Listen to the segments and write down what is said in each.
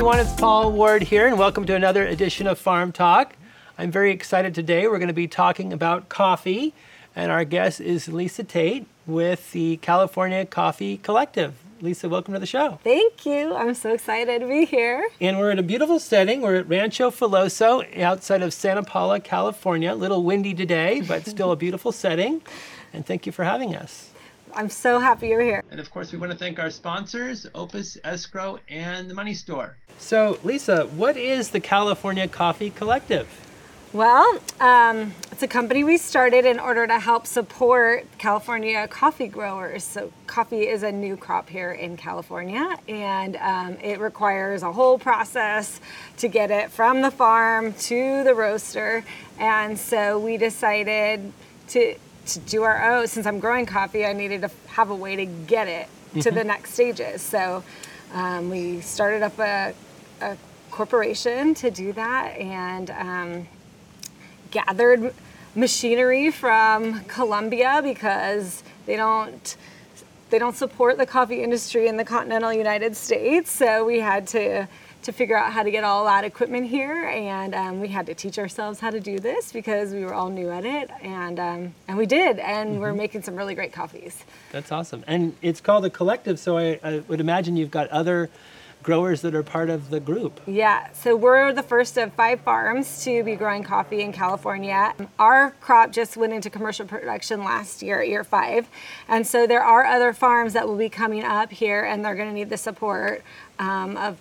everyone. It's Paul Ward here, and welcome to another edition of Farm Talk. I'm very excited today. We're going to be talking about coffee, and our guest is Lisa Tate with the California Coffee Collective. Lisa, welcome to the show. Thank you. I'm so excited to be here. And we're in a beautiful setting. We're at Rancho Filoso outside of Santa Paula, California. A little windy today, but still a beautiful setting. And thank you for having us. I'm so happy you're here. And of course, we want to thank our sponsors, Opus Escrow and the Money Store. So, Lisa, what is the California Coffee Collective? Well, um, it's a company we started in order to help support California coffee growers. So, coffee is a new crop here in California, and um, it requires a whole process to get it from the farm to the roaster. And so, we decided to to do our own. Since I'm growing coffee, I needed to have a way to get it mm-hmm. to the next stages. So um, we started up a, a, corporation to do that and um, gathered machinery from Colombia because they don't they don't support the coffee industry in the continental United States. So we had to to figure out how to get all that equipment here, and um, we had to teach ourselves how to do this because we were all new at it, and um, and we did, and mm-hmm. we're making some really great coffees. That's awesome, and it's called a collective. So I, I would imagine you've got other growers that are part of the group. Yeah, so we're the first of five farms to be growing coffee in California. Our crop just went into commercial production last year, year five. And so there are other farms that will be coming up here and they're going to need the support um, of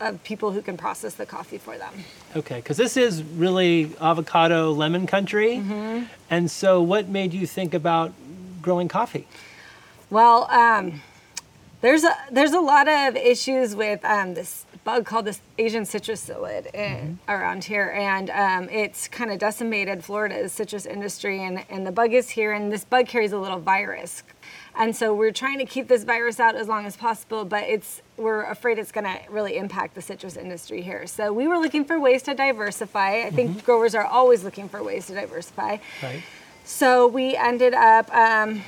of people who can process the coffee for them. Okay, because this is really avocado lemon country. Mm-hmm. And so, what made you think about growing coffee? Well, um, there's a there's a lot of issues with um, this bug called this Asian citrus psyllid in, mm-hmm. around here, and um, it's kind of decimated Florida's citrus industry. And, and the bug is here, and this bug carries a little virus and so we're trying to keep this virus out as long as possible, but it's we're afraid it's going to really impact the citrus industry here. So we were looking for ways to diversify. I think mm-hmm. growers are always looking for ways to diversify. Right. So we ended up um,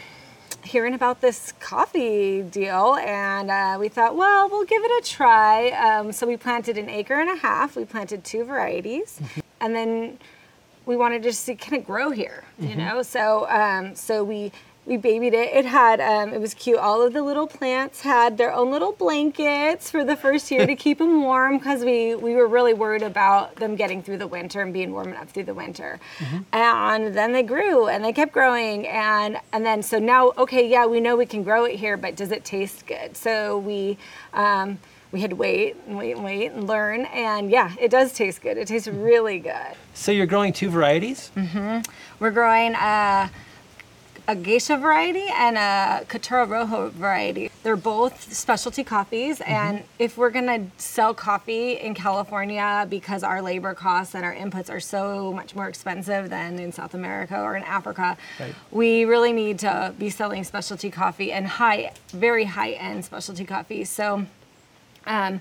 hearing about this coffee deal, and uh, we thought, well, we'll give it a try. Um, so we planted an acre and a half. We planted two varieties, mm-hmm. and then we wanted to see kind of grow here, you mm-hmm. know. So um, so we we babied it. It had, um, it was cute. All of the little plants had their own little blankets for the first year to keep them warm because we, we were really worried about them getting through the winter and being warm enough through the winter. Mm-hmm. And then they grew and they kept growing. And, and then, so now, okay, yeah, we know we can grow it here, but does it taste good? So we, um, we had to wait and wait and wait and learn. And yeah, it does taste good. It tastes really good. So you're growing two varieties? Mm-hmm. We're growing, uh, a geisha variety and a Caturra Rojo variety. They're both specialty coffees, mm-hmm. and if we're gonna sell coffee in California because our labor costs and our inputs are so much more expensive than in South America or in Africa, right. we really need to be selling specialty coffee and high, very high end specialty coffee. So. Um,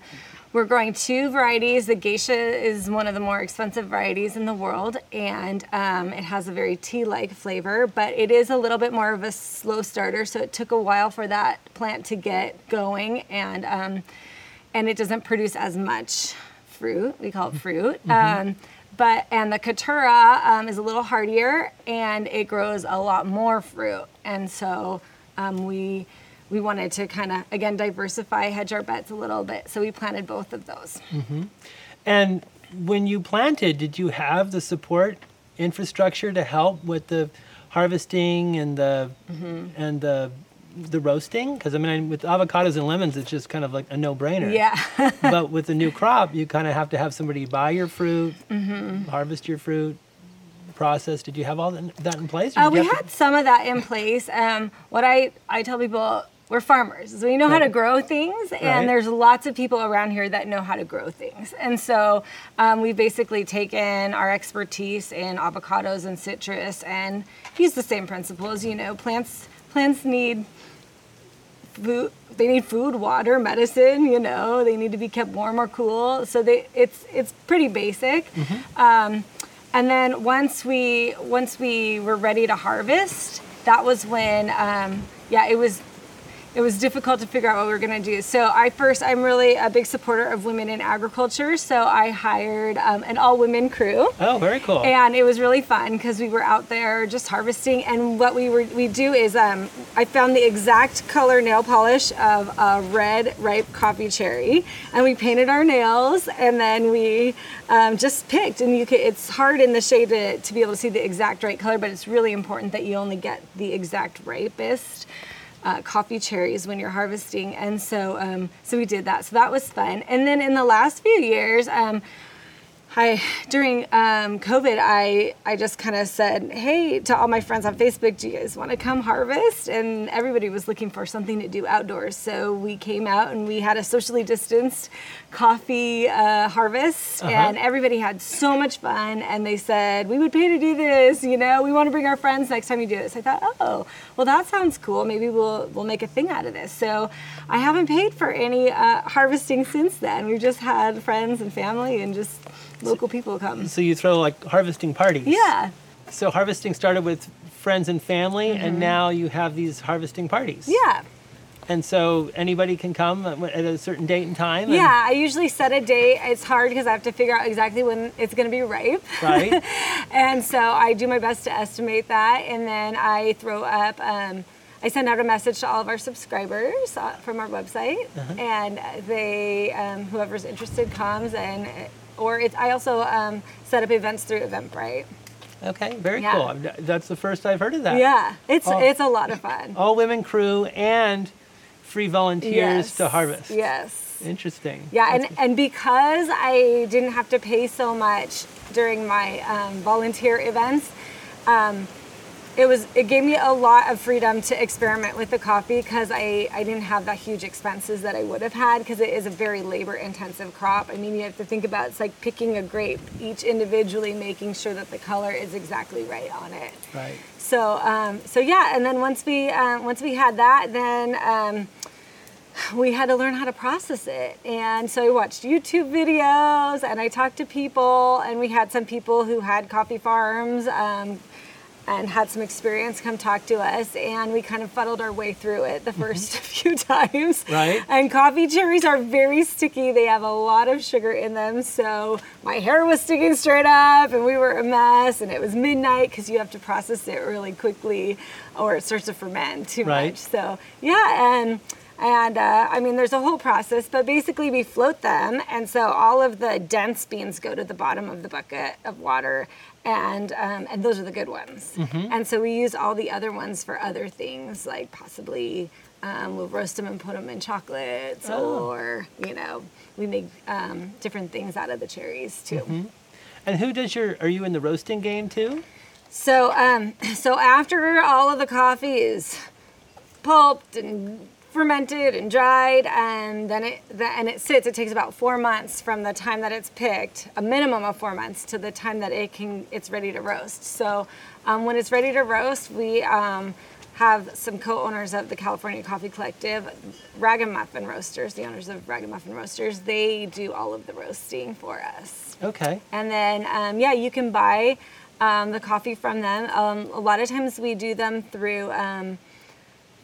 we're growing two varieties. The geisha is one of the more expensive varieties in the world, and um, it has a very tea like flavor, but it is a little bit more of a slow starter, so it took a while for that plant to get going, and, um, and it doesn't produce as much fruit. We call it fruit. Mm-hmm. Um, but and the Caturra um, is a little hardier and it grows a lot more fruit, and so um, we we wanted to kind of again diversify, hedge our bets a little bit. So we planted both of those. Mm-hmm. And when you planted, did you have the support infrastructure to help with the harvesting and the mm-hmm. and the the roasting? Because I mean, with avocados and lemons, it's just kind of like a no-brainer. Yeah. but with a new crop, you kind of have to have somebody buy your fruit, mm-hmm. harvest your fruit, process. Did you have all that in place? Uh, we had to... some of that in place. Um, what I I tell people we're farmers, so we know right. how to grow things, and right. there's lots of people around here that know how to grow things. And so um, we've basically taken our expertise in avocados and citrus and use the same principles. You know, plants plants need food. They need food, water, medicine. You know, they need to be kept warm or cool. So they it's it's pretty basic. Mm-hmm. Um, and then once we once we were ready to harvest, that was when um, yeah it was it was difficult to figure out what we were going to do. So I first, I'm really a big supporter of women in agriculture. So I hired um, an all-women crew. Oh, very cool. And it was really fun because we were out there just harvesting. And what we were we do is um, I found the exact color nail polish of a red ripe coffee cherry, and we painted our nails, and then we um, just picked. And you could it's hard in the shade to, to be able to see the exact right color, but it's really important that you only get the exact ripest uh, coffee cherries when you're harvesting, and so um, so we did that. So that was fun. And then in the last few years, um, I during um, COVID, I I just kind of said, hey, to all my friends on Facebook, do you guys want to come harvest? And everybody was looking for something to do outdoors, so we came out and we had a socially distanced coffee uh, harvest, Uh-huh. and everybody had so much fun. And they said we would pay to do this. You know, we want to bring our friends next time you do this. I thought, oh, well, that sounds cool. Maybe we'll we'll make a thing out of this. So I haven't paid for any uh, harvesting since then. We've just had friends and family and just local people come. so you throw like harvesting parties. Yeah. So harvesting started with friends and family, and now you have these harvesting parties. Mm-hmm. Yeah. And so anybody can come at a certain date and time. and- Yeah, I usually set a date. It's hard because I have to figure out exactly when it's going to be ripe. Right. And so I do my best to estimate that. And then I throw up, um, I send out a message to all of our subscribers uh, from our website. And they, um, whoever's interested comes. And, or it's, I also um, set up events through Eventbrite. Okay. Very Yeah. cool. That's the first I've heard of that. Yeah, it's, Oh. it's a lot of fun. All women crew and free volunteers to harvest. Yes. Interesting. Yeah, That's and, and because I didn't have to pay so much during my um, volunteer events, um, it was it gave me a lot of freedom to experiment with the coffee because I, I didn't have that huge expenses that I would have had because it is a very labor intensive crop. I mean, you have to think about it's like picking a grape, each individually making sure that the color is exactly right on it. right. So um, so yeah, and then once we um, once we had that, then um, we had to learn how to process it. And so I watched YouTube videos and I talked to people, and we had some people who had coffee farms. Um, and had some experience come talk to us and we kind of fuddled our way through it the 1st few times Right. and coffee cherries are very sticky they have a lot of sugar in them so my hair was sticking straight up and we were a mess and it was midnight because you have to process it really quickly or it starts to ferment too Right. much so yeah and and uh, I mean, there's a whole process, but basically we float them, and so all of the dense beans go to the bottom of the bucket of water, and um, and those are the good ones. And so we use all the other ones for other things, like possibly um, we'll roast them and put them in chocolates, Oh. or you know, we make um, different things out of the cherries too. And who does your? Are you in the roasting game too? So, um, so after all of the coffee is pulped and fermented and dried, and then it the, and it sits. It takes about four months from the time that it's picked, a minimum of four months, to the time that it can it's ready to roast. So, um, when it's ready to roast, we um, have some co-owners of the California Coffee Collective, Ragamuffin Roasters, the owners of Ragamuffin Roasters. They do all of the roasting for us. Okay. And then, um, yeah, you can buy um, the coffee from them. Um, a lot of times we do them through um,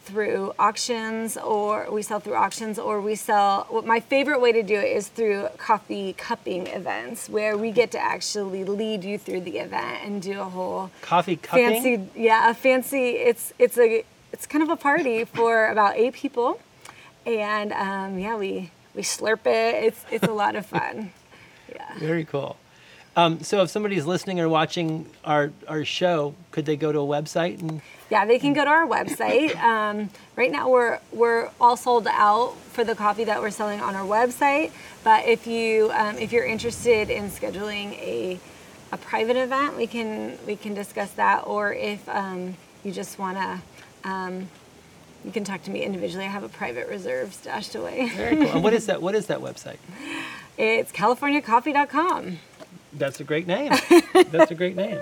through auctions, or we sell through auctions, or we sell. What my favorite way to do it is through coffee cupping events, where we get to actually lead you through the event and do a whole Coffee cupping. fancy, yeah, a fancy. It's it's a it's kind of a party for about eight people, and um, yeah, we we slurp it. It's it's a lot of fun. Yeah. Very cool. Um, so if somebody's listening or watching our our show, could they go to a website and? Yeah, they can go to our website. Um, right now, we're we're all sold out for the coffee that we're selling on our website. But if you um, if you're interested in scheduling a a private event, we can we can discuss that. Or if um, you just wanna. Um, you can talk to me individually. I have a private reserve stashed away. Very cool. and what is that? What is that website? It's CaliforniaCoffee.com. That's a great name. That's a great name.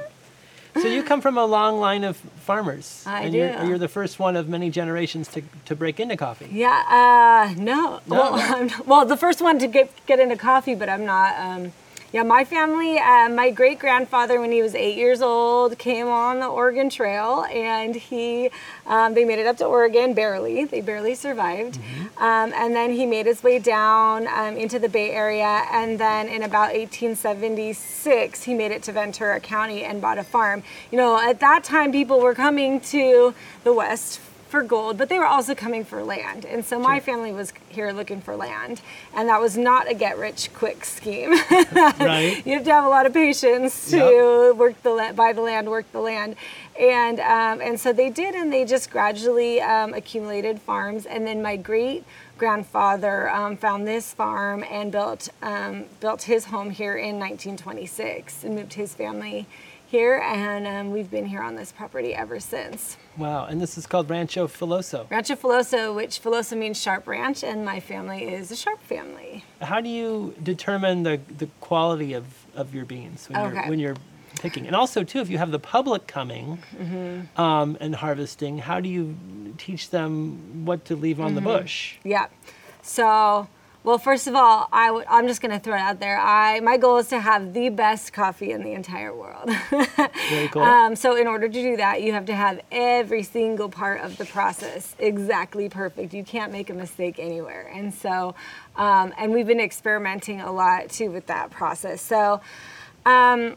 So you come from a long line of farmers. I and You're, you're the first one of many generations to, to break into coffee. Yeah, uh, no. No? Well, I'm, well, the first one to get get into coffee, but I'm not. Um, Yeah, my family, uh, my great grandfather, when he was eight years old, came on the Oregon Trail, and he, um, they made it up to Oregon barely. They barely survived, um, and then he made his way down um, into the Bay Area, and then in about 1876, he made it to Ventura County and bought a farm. You know, at that time, people were coming to the West for gold, but they were also coming for land. And so my family was here looking for land, and that was not a get rich quick scheme. Right. you have to have a lot of patience to Yep. work the la- buy the land, work the land, and um, and so they did, and they just gradually um, accumulated farms. And then my great grandfather um, found this farm and built um, built his home here in 1926 and moved his family here, and um, we've been here on this property ever since. Wow. And this is called Rancho Filoso. Rancho Filoso, which Filoso means sharp ranch, and my family is a sharp family. How do you determine the, the quality of, of your beans when, you're, when you're picking? And also, too, if you have the public coming Mm-hmm. um, and harvesting, how do you teach them what to leave on the Mm-hmm. bush? Yeah. So, well, first of all, I w- I'm just gonna throw it out there. I my goal is to have the best coffee in the entire world. Very cool. um, so, in order to do that, you have to have every single part of the process exactly perfect. You can't make a mistake anywhere. And so, um, and we've been experimenting a lot too with that process. So. Um,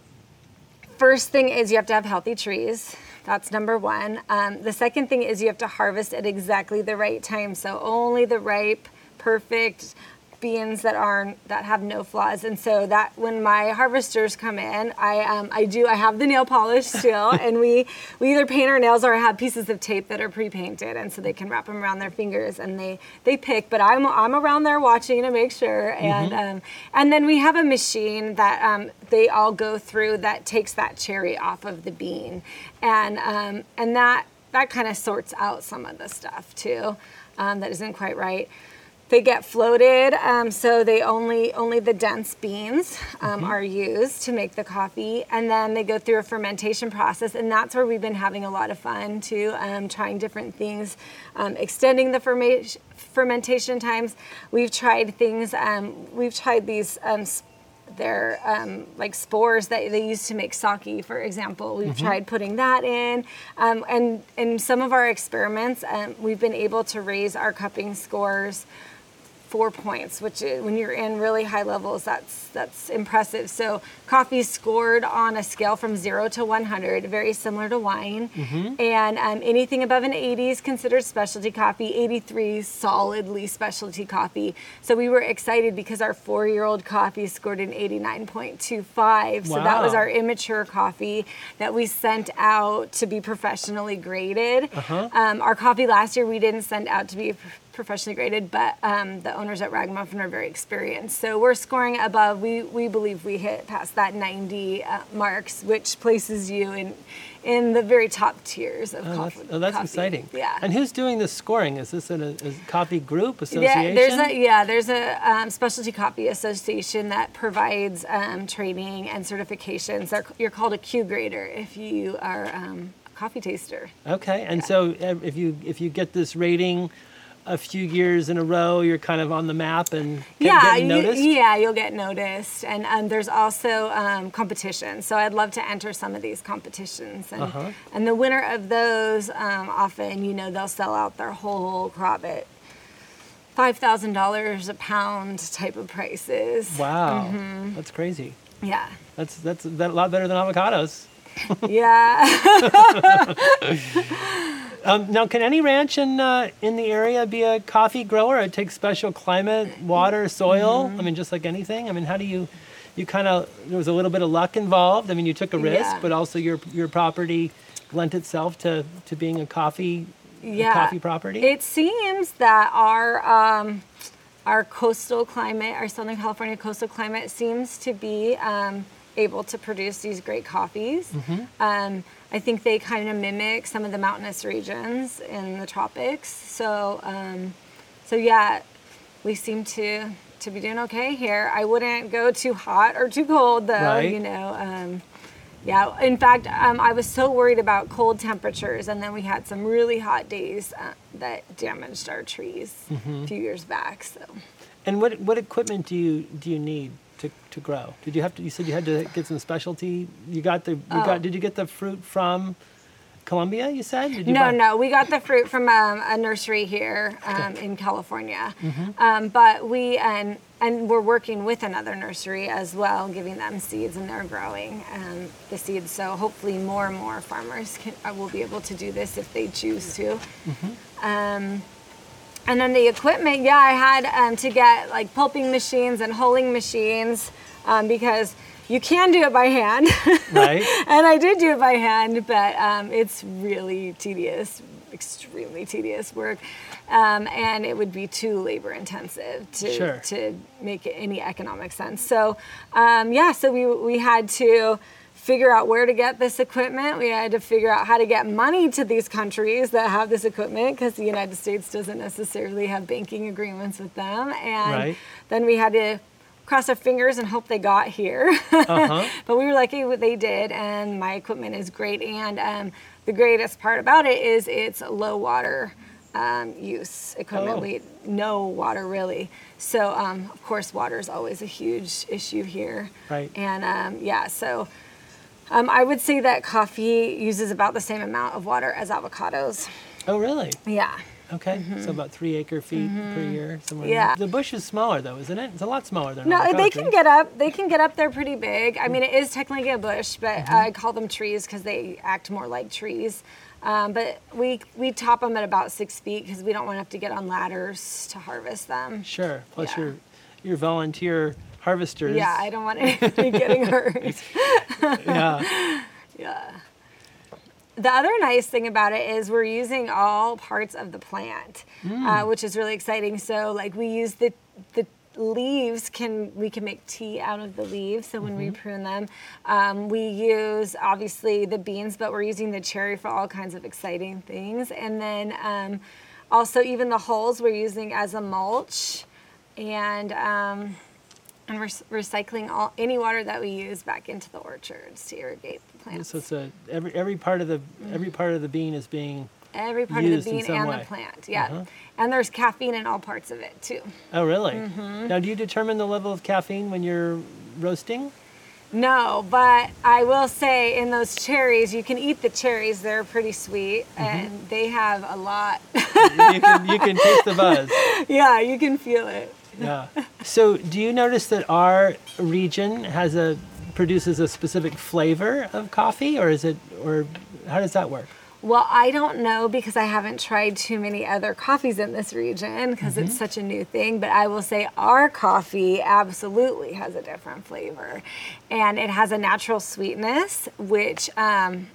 first thing is you have to have healthy trees. That's number one. Um, the second thing is you have to harvest at exactly the right time. So only the ripe, perfect beans that aren't that have no flaws. And so that when my harvesters come in, I um, I do I have the nail polish still, and we we either paint our nails or I have pieces of tape that are pre-painted, and so they can wrap them around their fingers and they they pick. But I'm I'm around there watching to make sure, and um, and then we have a machine that um, they all go through that takes that cherry off of the bean, and um, and that that kind of sorts out some of the stuff too um, that isn't quite right. They get floated, um, so they only only the dense beans um, are used to make the coffee, and then they go through a fermentation process, and that's where we've been having a lot of fun too, um, trying different things, um, extending the ferma- fermentation times. We've tried things. Um, we've tried these. Um, they're um, like spores that they use to make sake, for example. We've tried putting that in, um, and in some of our experiments, um, we've been able to raise our cupping scores four points, which is, when you're in really high levels, that's that's impressive. So coffee scored on a scale from zero to 100, very similar to wine, and um, anything above an 80 is considered specialty coffee. 83 solidly specialty coffee. So we were excited because our four-year-old coffee scored an 89.25. So that was our immature coffee that we sent out to be professionally graded. Um, our coffee last year we didn't send out to be professionally graded, but um, the owners at Ragamuffin are very experienced. So we're scoring above. We we believe we hit past that 90 uh, marks, which places you in in the very top tiers of Oh, that's, coffee. oh, that's coffee. exciting. Yeah. And who's doing this scoring? Is this a, a coffee group association? Yeah, there's a yeah, there's a um, specialty coffee association that provides um, training and certifications. They're, you're called a Q grader if you are um, a coffee taster. Okay, and so uh, if you if you get this rating a few years in a row, you're kind of on the map and get, yeah, you, yeah, you'll get noticed, and um, there's also um, competition. So I'd love to enter some of these competitions, and Uh-huh. and the winner of those um, often, you know, they'll sell out their whole crop at five thousand dollars a pound type of prices. Wow, Mm-hmm. that's crazy. Yeah, That's that's a lot better than avocados. yeah. Um, now, can any ranch in uh, in the area be a coffee grower? It takes special climate, water, soil. Mm-hmm. I mean, just like anything. I mean, how do you you kind of there was a little bit of luck involved. I mean, you took a risk, Yeah. but also your your property lent itself to to being a coffee a coffee property. It seems that our um, our coastal climate, our Southern California coastal climate, seems to be um, able to produce these great coffees. Um, I think they kind of mimic some of the mountainous regions in the tropics. So, um, so yeah, we seem to to be doing okay here. I wouldn't go too hot or too cold though. Right. You know. Um, yeah, in fact, um, I was so worried about cold temperatures, and then we had some really hot days uh, that damaged our trees a few years back. So, and what what equipment do you do you need to, to grow? Did you have to? You said you had to get some specialty. You got the. You got. Did you get the fruit from Colombia? You said. Did you No, buy- no, we got the fruit from um, a nursery here um, in California, um, but we and and we're working with another nursery as well, giving them seeds, and they're growing um, the seeds. So hopefully, more and more farmers can uh, will be able to do this if they choose to. Um, and then the equipment, yeah, I had um, to get like pulping machines and hulling machines um, because you can do it by hand. Right. and I did do it by hand, but um, it's really tedious, extremely tedious work, um, and it would be too labor intensive to Sure. to make any economic sense. So, um, yeah, so we we had to figure out where to get this equipment. We had to figure out how to get money to these countries that have this equipment because the United States doesn't necessarily have banking agreements with them, and Right. then we had to cross our fingers and hope they got here. Uh-huh. but we were lucky what they did, and my equipment is great. And um, the greatest part about it is it's low water um, use equipment. Oh. We no water really. So um, of course, water is always a huge issue here. Right. And um, yeah, so. Um, I would say that coffee uses about the same amount of water as avocados. Oh, really? Yeah. Okay. So about three acre feet per year. Somewhere. Mm-hmm. Yeah. The bush is smaller though, isn't it? It's a lot smaller than. an No, they can get up. They can get up there pretty big. I mean, it is technically a bush, but Mm-hmm. I call them trees because they act more like trees. Um, but we we top them at about six feet because we don't want to have to get on ladders to harvest them. Sure. Plus Yeah. your your volunteer harvesters. Yeah, I don't want anybody getting hurt. yeah. Yeah. The other nice thing about it is we're using all parts of the plant, uh, which is really exciting. So like we use the the leaves can we can make tea out of the leaves so when we prune them um, we use obviously the beans but we're using the cherry for all kinds of exciting things and then um, also even the hulls we're using as a mulch and um, and we're recycling all any water that we use back into the orchards to irrigate the plants. So it's a every every part of the every part of the bean is being. Every part of the bean and way. the plant, yeah. Uh-huh. And there's caffeine in all parts of it too. Oh, really? Mm-hmm. Now, do you determine the level of caffeine when you're roasting? No, but I will say in those cherries, you can eat the cherries. They're pretty sweet, Mm-hmm. and they have a lot. you can you can taste the buzz. yeah, you can feel it. Yeah. So, do you notice that our region has a produces a specific flavor of coffee, or is it, or how does that work? Well, I don't know because I haven't tried too many other coffees in this region because Mm-hmm. it's such a new thing. But I will say our coffee absolutely has a different flavor, and it has a natural sweetness, which. Um,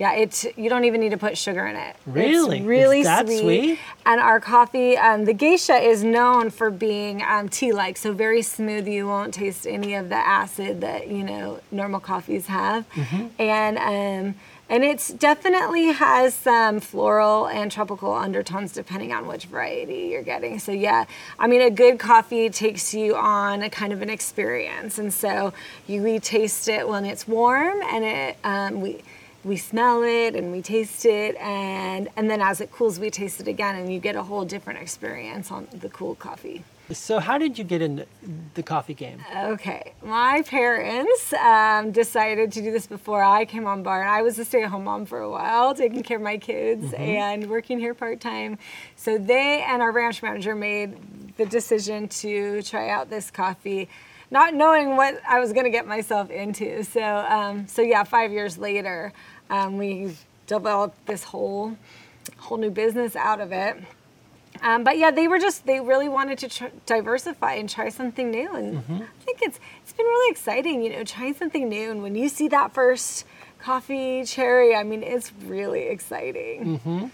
yeah, it's you don't even need to put sugar in it. Really? it's really that sweet? And our coffee, um, the geisha is known for being um, tea-like, so very smooth. You won't taste any of the acid that you know normal coffees have, Mm-hmm. and um, and it's definitely has some floral and tropical undertones depending on which variety you're getting. So yeah, I mean a good coffee takes you on a kind of an experience, and so you we taste it when it's warm, and it um, we we smell it and we taste it and and then as it cools we taste it again and you get a whole different experience on the cool coffee So, how did you get into the coffee game? okay my parents um, decided to do this before i came on board i was a stay-at-home mom for a while taking care of my kids and working here part-time so they and our ranch manager made the decision to try out this coffee not knowing what I was going to get myself into. So, um, so yeah, five years later, um, we developed this whole, whole new business out of it. Um, but yeah, they were just they really wanted to tr- diversify and try something new, and I think it's it's been really exciting, you know, trying something new. And when you see that first coffee cherry, I mean, it's really exciting.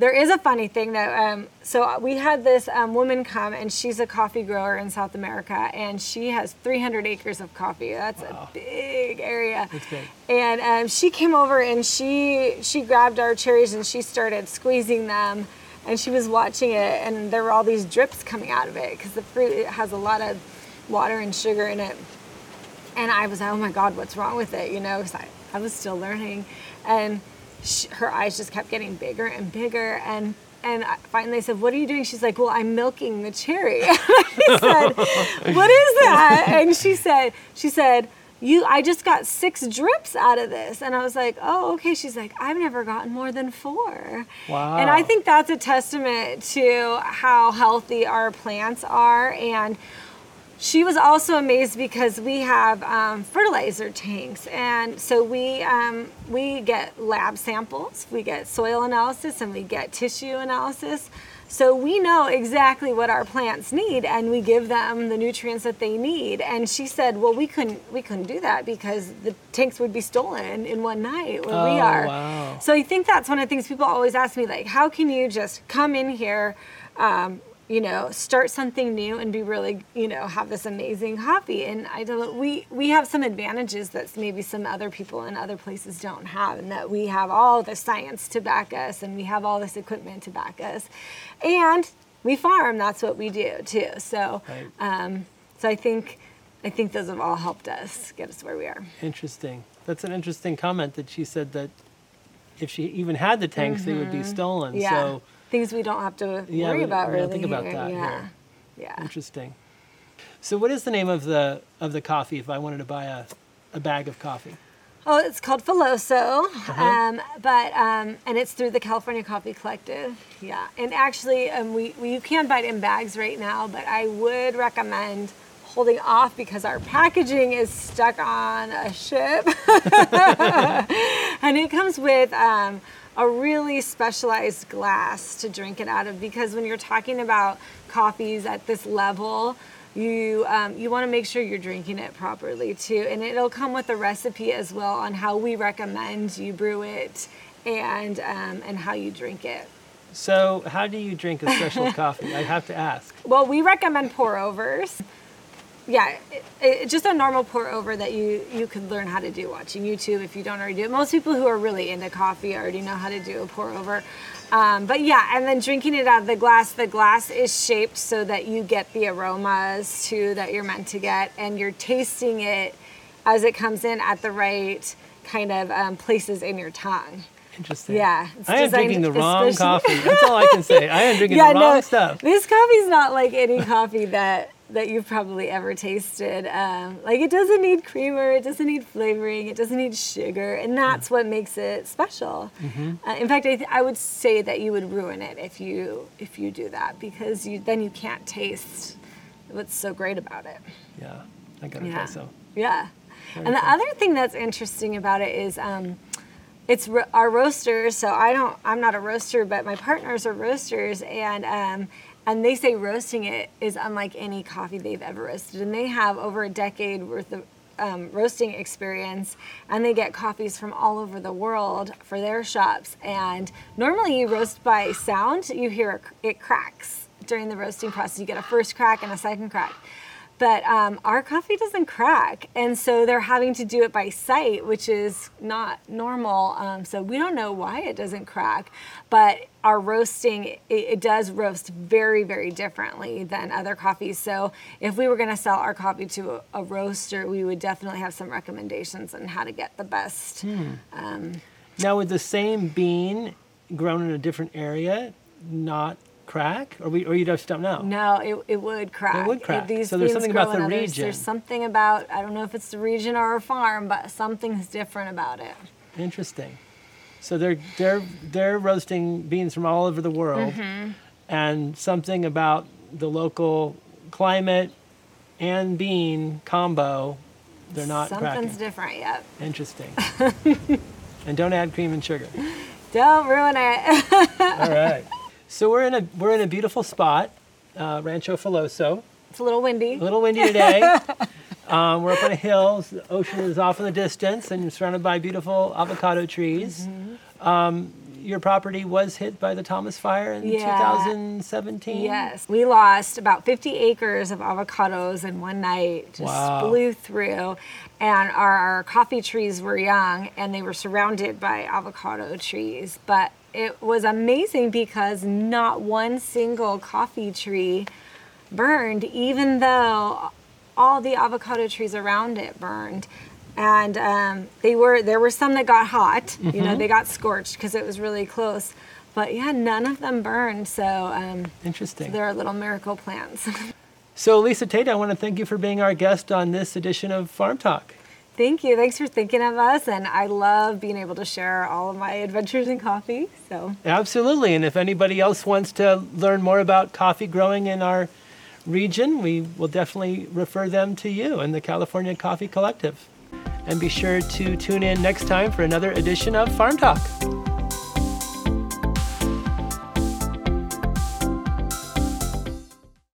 There is a funny thing though. Um, so we had this um, woman come, and she's a coffee grower in South America, and she has 300 acres of coffee. That's a big area. That's big. And um, she came over and she she grabbed our cherries and she started squeezing them, and she was watching it, and there were all these drips coming out of it because the fruit it has a lot of water and sugar in it. And I was like, oh my God, what's wrong with it? You know, because I, I was still learning. And sh her eyes just kept getting bigger and bigger. And and I- finally said, "What are you doing?" She's like, "Well, I'm milking the cherry." I said, "What is that?" And she said, "She said." You, I just got six drips out of this, and I was like, "Oh, okay." She's like, "I've never gotten more than four. Wow. And I think that's a testament to how healthy our plants are, and she was also amazed because we have um, fertilizer tanks, and so we um, we get lab samples, we get soil analysis, and we get tissue analysis. So we know exactly what our plants need, and we give them the nutrients that they need. And she said, "Well, we couldn't we couldn't do that because the tanks would be stolen in one night where we Oh, are." wow. So I think that's one of the things people always ask me, like, how can you just come in here, um, you know, start something new and be really, you know, have this amazing hobby. And I don't. We we have some advantages that maybe some other people in other places don't have, and that we have all the science to back us, and we have all this equipment to back us, and we farm. That's what we do too. So, Right. um, so I think. I think those have all helped us get us where we are. Interesting. That's an interesting comment that she said that if she even had the tanks, they would be stolen. Mm-hmm. Yeah. So Things we don't have to Yeah, worry we- about we don't really think about here. that yeah. here. Yeah. interesting. So what is the name of the of the coffee if I wanted to buy a, a bag of coffee? Oh, it's called Filoso, Uh-huh. um, but um, and it's through the California Coffee Collective. Yeah, and actually, um, we, we you can buy it in bags right now, but I would recommend holding off because our packaging is stuck on a ship, and it comes with. Um, a really specialized glass to drink it out of because when you're talking about coffees at this level, you um, you want to make sure you're drinking it properly too, and it'll come with a recipe as well on how we recommend you brew it and um, and how you drink it. So how do you drink a special coffee? I have to ask. Well, we recommend pour overs. Yeah, it, it, just a normal pour over that you you could learn how to do watching YouTube if you don't already do it. Most people who are really into coffee already know how to do a pour over. Um, but yeah, and then drinking it out of the glass. The glass is shaped so that you get the aromas too that you're meant to get, and you're tasting it as it comes in at the right kind of um, places in your tongue. Interesting. Yeah, I am drinking the wrong coffee. That's all I can say. I am drinking the wrong stuff. This coffee's not like any coffee that that you've probably ever tasted. Um, like it doesn't need creamer, it doesn't need flavoring, it doesn't need sugar, and that's what makes it special. Mm-hmm. Uh, in fact, I, th- I would say that you would ruin it if you if you do that because you then you can't taste what's so great about it. Yeah, I gotta Yeah. some. Yeah. Very and the cool. other thing that's interesting about it is um, it's ro- our roasters. So I don't, I'm not a roaster, but my partners are roasters, and um, and they say roasting it is unlike any coffee they've ever roasted, and they have over a decade worth of um, roasting experience, and they get coffees from all over the world for their shops. And normally, you roast by sound. You hear it cracks during the roasting process. You get a first crack and a second crack but um, our coffee doesn't crack and so they're having to do it by sight which is not normal um, so we don't know why it doesn't crack but our roasting it, it does roast very very differently than other coffees so if we were going to sell our coffee to a, a roaster we would definitely have some recommendations on how to get the best Now, with the same bean grown in a different area not crack, or we, or you just don't know? No, it, it would crack. It would crack. these So there's something about the others, region. There's something about I don't know if it's the region or a farm, but something's different about it. Interesting. So they're they're they're roasting beans from all over the world, Mm-hmm. and something about the local climate and bean combo, they're not Something's cracking. different. Yep. Interesting. and don't add cream and sugar. Don't ruin it. All right. So we're in a we're in a beautiful spot, uh, Rancho Filoso. it's a little windy. A little windy today. um, we're up on a hill. The ocean is off in the distance, and you're surrounded by beautiful avocado trees. Mm-hmm. Um, your property was hit by the Thomas Fire in Yeah. 2017. Yes, we lost about 50 acres of avocados in one night. Just Wow. blew through, and our, our coffee trees were young, and they were surrounded by avocado trees. But it was amazing because not one single coffee tree burned, even though all the avocado trees around it burned. And um, they were there were some that got hot, you know, they got scorched because it was really close. but yeah, none of them burned. So um, Interesting. they're little miracle plants. So, Lisa Tate, I want to thank you for being our guest on this edition of Farm Talk. Thank you. Thanks for thinking of us. And I love being able to share all of my adventures in coffee. So Absolutely. And if anybody else wants to learn more about coffee growing in our region, we will definitely refer them to you and the California Coffee Collective. And be sure to tune in next time for another edition of Farm Talk.